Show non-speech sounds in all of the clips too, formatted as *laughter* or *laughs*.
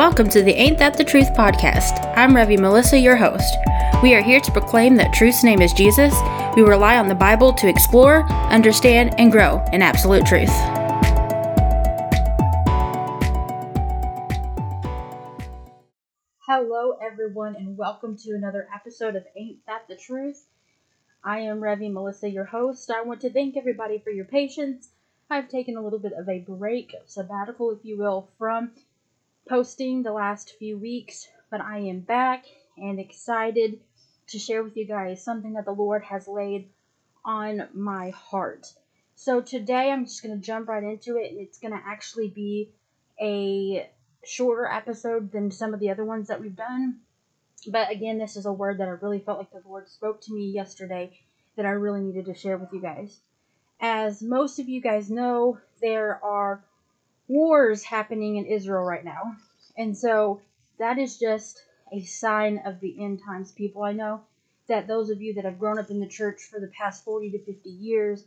Welcome to the Ain't That the Truth podcast. I'm Revi Melissa, your host. We are here to proclaim that truth's name is Jesus. We rely on the Bible to explore, understand, and grow in absolute truth. Hello, everyone, and welcome to another episode of Ain't That the Truth. I am Revi Melissa, your host. I want to thank everybody for your patience. I've taken a little bit of a break, sabbatical, if you will, from posting the last few weeks, but I am back and excited to share with you guys something that the Lord has laid on my heart. So today I'm just going to jump right into it, and it's going to actually be a shorter episode than some of the other ones that we've done. But again, this is a word that I really felt like the Lord spoke to me yesterday that I really needed to share with you guys. As most of you guys know, there are wars happening in Israel right now. And so that is just a sign of the end times, people. I know that those of you that have grown up in the church for the past 40 to 50 years,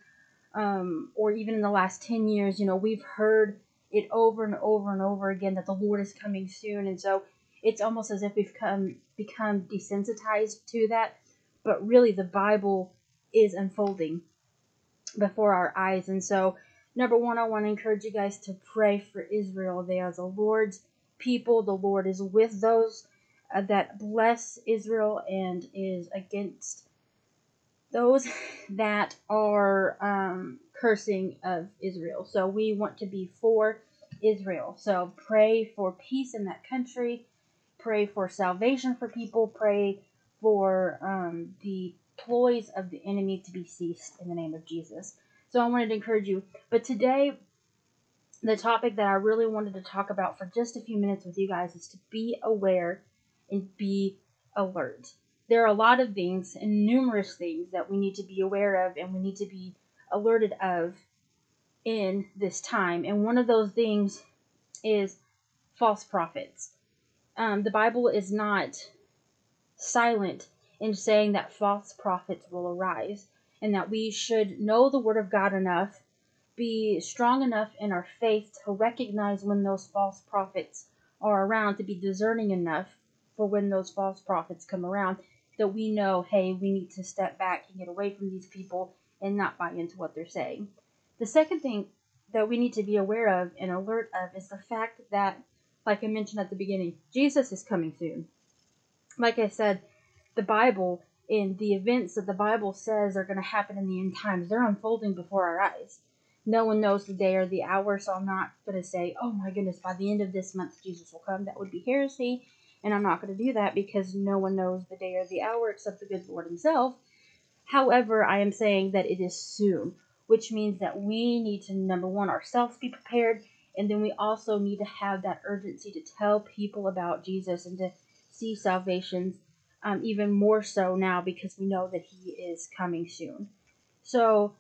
um, or even in the last 10 years, you know, we've heard it over and over and over again that the Lord is coming soon. And so it's almost as if we've come, become desensitized to that. But really, the Bible is unfolding before our eyes. And so Number one, I want to encourage you guys to pray for Israel. They are the Lord's people. The Lord is with those uh, that bless Israel and is against those *laughs* that are um, cursing of Israel. So we want to be for Israel. So pray for peace in that country. Pray for salvation for people. Pray for um, the ploys of the enemy to be ceased in the name of Jesus. So I wanted to encourage you. But today, the topic that I really wanted to talk about for just a few minutes with you guys is to be aware and be alert. There are a lot of things and numerous things that we need to be aware of and we need to be alerted of in this time. And one of those things is false prophets. Um, the Bible is not silent in saying that false prophets will arise and that we should know the Word of God enough, be strong enough in our faith to recognize when those false prophets are around, to be discerning enough for when those false prophets come around, that we know, hey, we need to step back and get away from these people and not buy into what they're saying. The second thing that we need to be aware of and alert of is the fact that, like I mentioned at the beginning, Jesus is coming soon. Like I said, the Bible in the events that the Bible says are going to happen in the end times. They're unfolding before our eyes. No one knows the day or the hour, so I'm not going to say, oh my goodness, by the end of this month Jesus will come. That would be heresy, and I'm not going to do that because no one knows the day or the hour except the good Lord Himself. However, I am saying that it is soon, which means that we need to, number one, ourselves be prepared, and then we also need to have that urgency to tell people about Jesus and to see salvations um, even more so now because we know that he is coming soon. So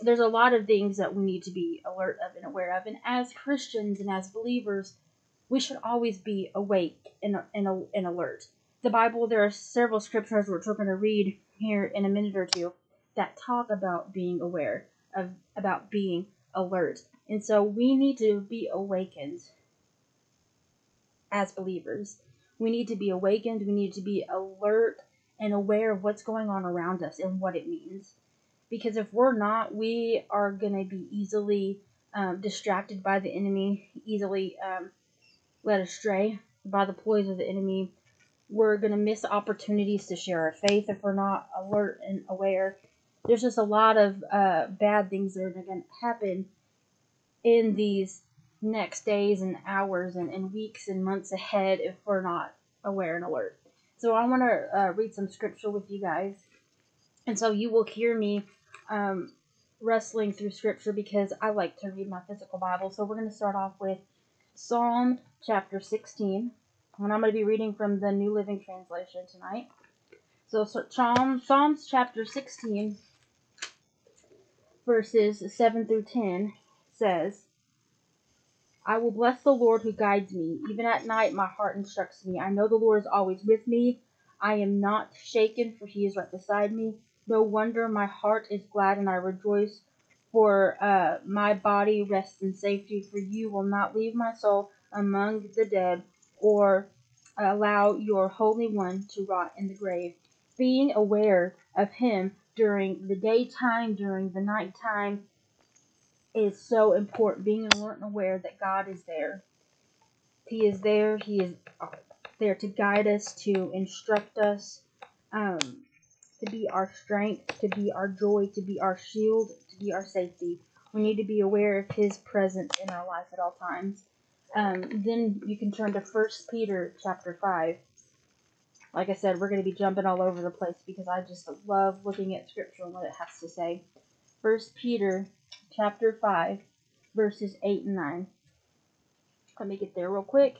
there's a lot of things that we need to be alert of and aware of. And as Christians and as believers, we should always be awake and, and, and alert. The Bible, there are several scriptures which we're going to read here in a minute or two that talk about being aware of about being alert. And so we need to be awakened as believers. We need to be awakened. We need to be alert and aware of what's going on around us and what it means. Because if we're not, we are going to be easily um, distracted by the enemy, easily um, led astray by the ploys of the enemy. We're going to miss opportunities to share our faith if we're not alert and aware. There's just a lot of uh, bad things that are going to happen in these next days and hours and, and weeks and months ahead if we're not aware and alert. So I want to uh, read some scripture with you guys. And so you will hear me um, wrestling through scripture because I like to read my physical Bible. So we're going to start off with Psalm chapter 16. And I'm going to be reading from the New Living Translation tonight. So, so Psalm, Psalms chapter 16, verses 7 through 10 says, I will bless the Lord who guides me. Even at night, my heart instructs me. I know the Lord is always with me. I am not shaken, for he is right beside me. No wonder my heart is glad and I rejoice, for uh, my body rests in safety. For you will not leave my soul among the dead, or allow your Holy One to rot in the grave. Being aware of Him during the daytime, during the nighttime, is so important. Being alert and aware that God is there. He is there. He is there to guide us, to instruct us, um, to be our strength, to be our joy, to be our shield, to be our safety. We need to be aware of His presence in our life at all times. Um, then you can turn to First Peter chapter five. Like I said, we're going to be jumping all over the place because I just love looking at Scripture and what it has to say. First Peter chapter five, verses eight and nine. Let me get there real quick.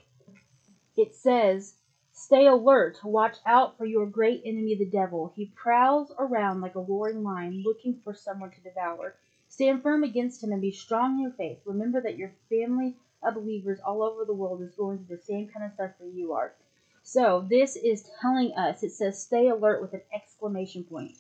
It says, Stay alert, watch out for your great enemy the devil. He prowls around like a roaring lion, looking for someone to devour. Stand firm against him and be strong in your faith. Remember that your family of believers all over the world is going through the same kind of stuff that you are. So this is telling us, it says stay alert with an exclamation point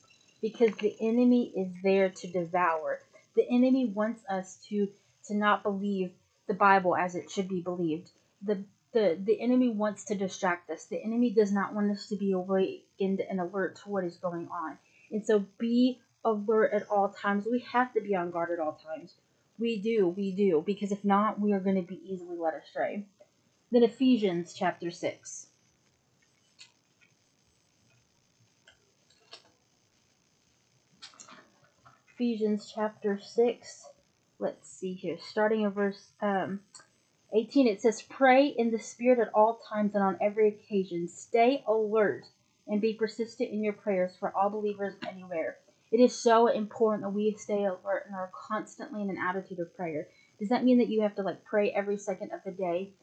because the enemy is there to devour. The enemy wants us to to not believe the Bible as it should be believed. The the, the enemy wants to distract us. The enemy does not want us to be awakened and alert to what is going on. And so be alert at all times. We have to be on guard at all times. We do, we do, because if not, we are going to be easily led astray. Then Ephesians chapter 6. Ephesians chapter 6. Let's see here. Starting in verse um, 18, it says, Pray in the Spirit at all times and on every occasion. Stay alert and be persistent in your prayers for all believers anywhere. It is so important that we stay alert and are constantly in an attitude of prayer. Does that mean that you have to like pray every second of the day?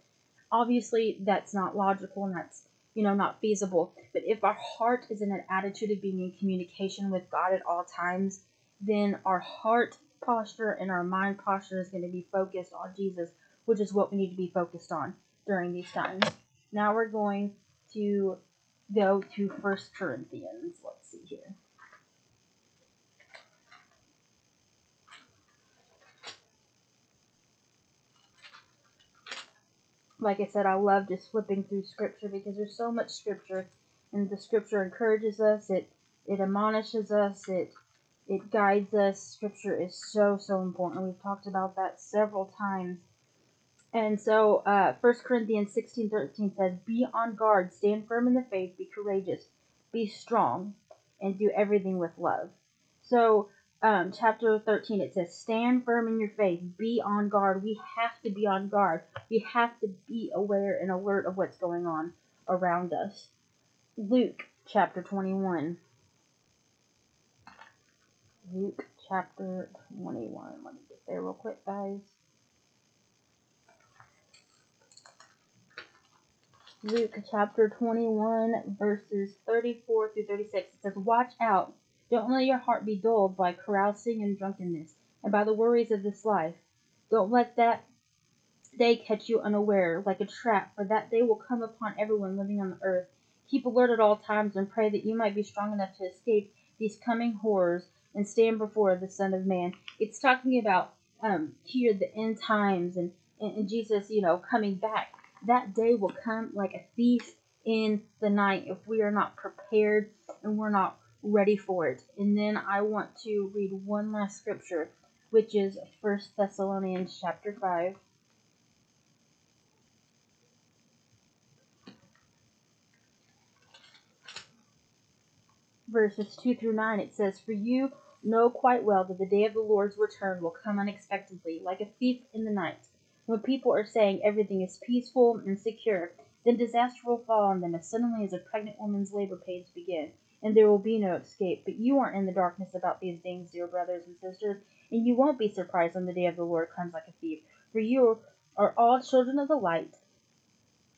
Obviously, that's not logical and that's you know not feasible. But if our heart is in an attitude of being in communication with God at all times, then our heart posture and our mind posture is going to be focused on Jesus, which is what we need to be focused on during these times. Now we're going to go to First Corinthians. Let's see here. like I said, I love just flipping through scripture because there's so much scripture, and the scripture encourages us. It it admonishes us. It it guides us. Scripture is so so important. We've talked about that several times. And so, uh, 1 Corinthians 16 13 says, Be on guard, stand firm in the faith, be courageous, be strong, and do everything with love. So, um, chapter 13, it says, Stand firm in your faith, be on guard. We have to be on guard. We have to be aware and alert of what's going on around us. Luke chapter 21. Luke chapter 21. Let me get there real quick, guys. Luke chapter 21, verses 34 through 36. It says, Watch out don't let your heart be dulled by carousing and drunkenness, and by the worries of this life. Don't let that day catch you unaware, like a trap, for that day will come upon everyone living on the earth. Keep alert at all times and pray that you might be strong enough to escape these coming horrors and stand before the Son of Man. It's talking about um, here the end times and, and, and Jesus, you know, coming back. That day will come like a thief in the night if we are not prepared and we're not ready for it. And then I want to read one last scripture, which is First Thessalonians chapter 5. Verses 2 through 9, it says, For you know quite well that the day of the Lord's return will come unexpectedly, like a thief in the night. When people are saying everything is peaceful and secure, then disaster will fall on them as suddenly as a pregnant woman's labor pains begin and there will be no escape. But you aren't in the darkness about these things, dear brothers and sisters, and you won't be surprised when the day of the Lord comes like a thief. For you are all children of the light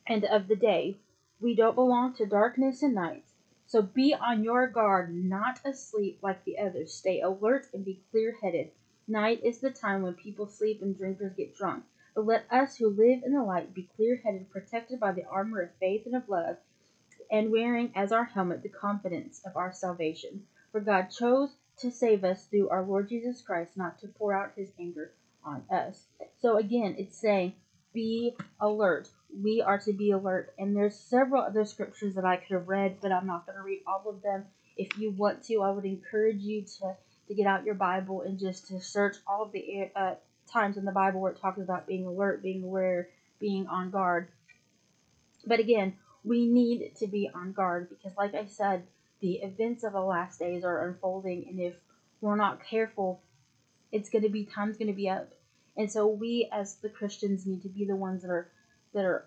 and of the day. We don't belong to darkness and night. So be on your guard, not asleep like the others. Stay alert and be clear headed. Night is the time when people sleep and drinkers get drunk. But let us who live in the light be clear headed, protected by the armor of faith and of love and wearing as our helmet the confidence of our salvation. For God chose to save us through our Lord Jesus Christ, not to pour out his anger on us. So again, it's saying be alert. We are to be alert. And there's several other scriptures that I could have read, but I'm not going to read all of them. If you want to, I would encourage you to, to get out your Bible and just to search all of the uh, times in the Bible where it talks about being alert, being aware, being on guard. But again, we need to be on guard because, like I said, the events of the last days are unfolding, and if we're not careful, it's going to be time's going to be up. And so we as the Christians need to be the ones that are that are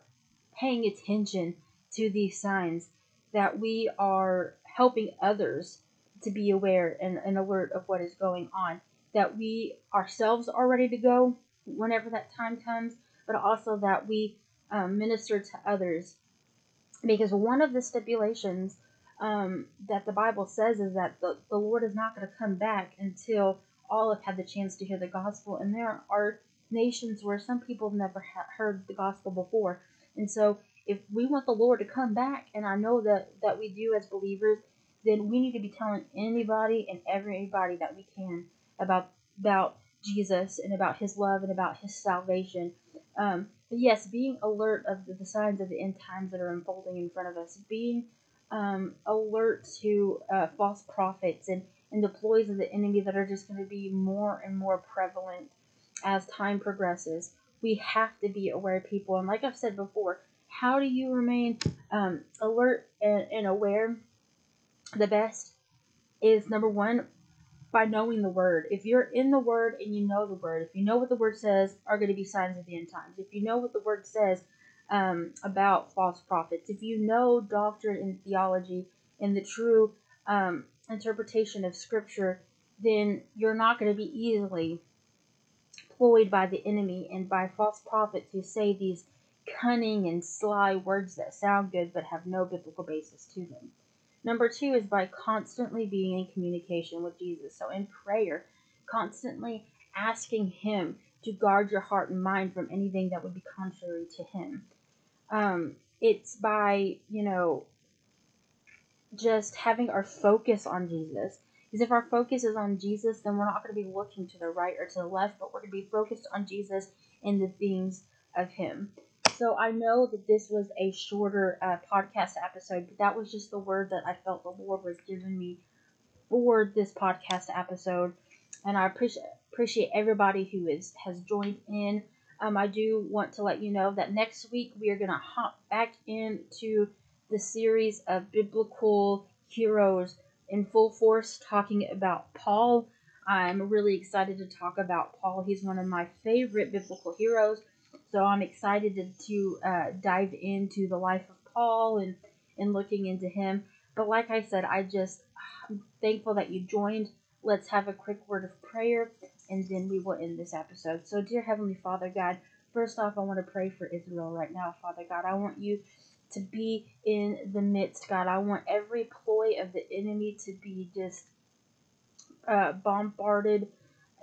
paying attention to these signs that we are helping others to be aware and, and alert of what is going on that we ourselves are ready to go whenever that time comes but also that we um, minister to others. Because one of the stipulations um, that the bible says is that the, the lord is not going to come back until all have had the chance to hear the gospel, and there are nations where some people have never ha- heard the gospel before. And so, if we want the Lord to come back, and I know that that we do as believers, then we need to be telling anybody and everybody that we can about about Jesus and about His love and about His salvation. Um, but yes, being alert of the, the, signs of the end times that are unfolding in front of us, being um, alert to uh, false prophets and and the ploys of the enemy that are just going to be more and more prevalent as time progresses. We have to be aware, people. And like I've said before, how do you remain um, alert and, and aware? The best is number one, by knowing the word. If you're in the word and you know the word, if you know what the word says, are going to be signs of the end times. If you know what the word says um, about false prophets, if you know doctrine and theology and the true um, interpretation of Scripture, then you're not going to be easily ployed by the enemy and by false prophets who say these cunning and sly words that sound good but have no biblical basis to them. Number two is by constantly being in communication with Jesus. So in prayer, constantly asking Him to guard your heart and mind from anything that would be contrary to Him. Um, it's by, you know, just having our focus on Jesus. Because if our focus is on Jesus, then we're not going to be looking to the right or to the left, but we're going to be focused on Jesus and the things of Him. So I know that this was a shorter uh, podcast episode, but that was just the word that I felt the Lord was giving me for this podcast episode. And I appreciate appreciate everybody who is has joined in. Um, I do want to let you know that next week we are going to hop back into the series of biblical heroes in full force, talking about Paul. I'm really excited to talk about Paul. He's one of my favorite biblical heroes. So I'm excited to, to uh, dive into the life of Paul and, and looking into him. But like I said, I just, I'm thankful that you joined. Let's have a quick word of prayer and then we will end this episode. So, dear Heavenly Father, God, first off, I want to pray for Israel right now, Father God. I want you to be in the midst, God. I want every ploy of the enemy to be just uh, bombarded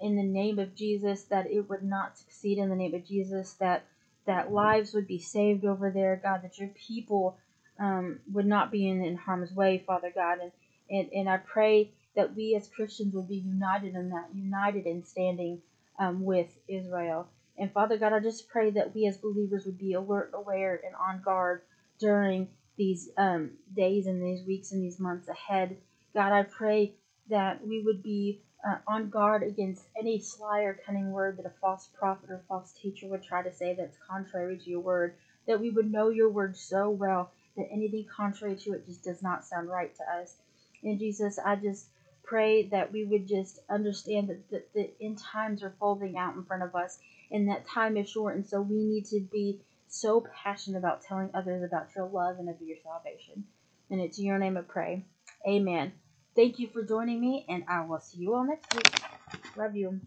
in the name of Jesus, that it would not succeed in the name of Jesus, that that lives would be saved over there, God, that your people um, would not be in, in harm's way, Father God. And, and, and I pray that we as Christians would be united in that, united in standing um, with Israel. And Father God, I just pray that we as believers would be alert, aware, and on guard during these um, days and these weeks and these months ahead. God, I pray that we would be uh, on guard against any sly or cunning word that a false prophet or false teacher would try to say that's contrary to your word. That we would know your word so well that anything contrary to it just does not sound right to us. And Jesus, I just pray that we would just understand that the, the end times are folding out in front of us and that time is short. And so we need to be so passionate about telling others about your love and of your salvation. And it's your name I pray. Amen. Thank you for joining me, and I will see you all next week. Love you.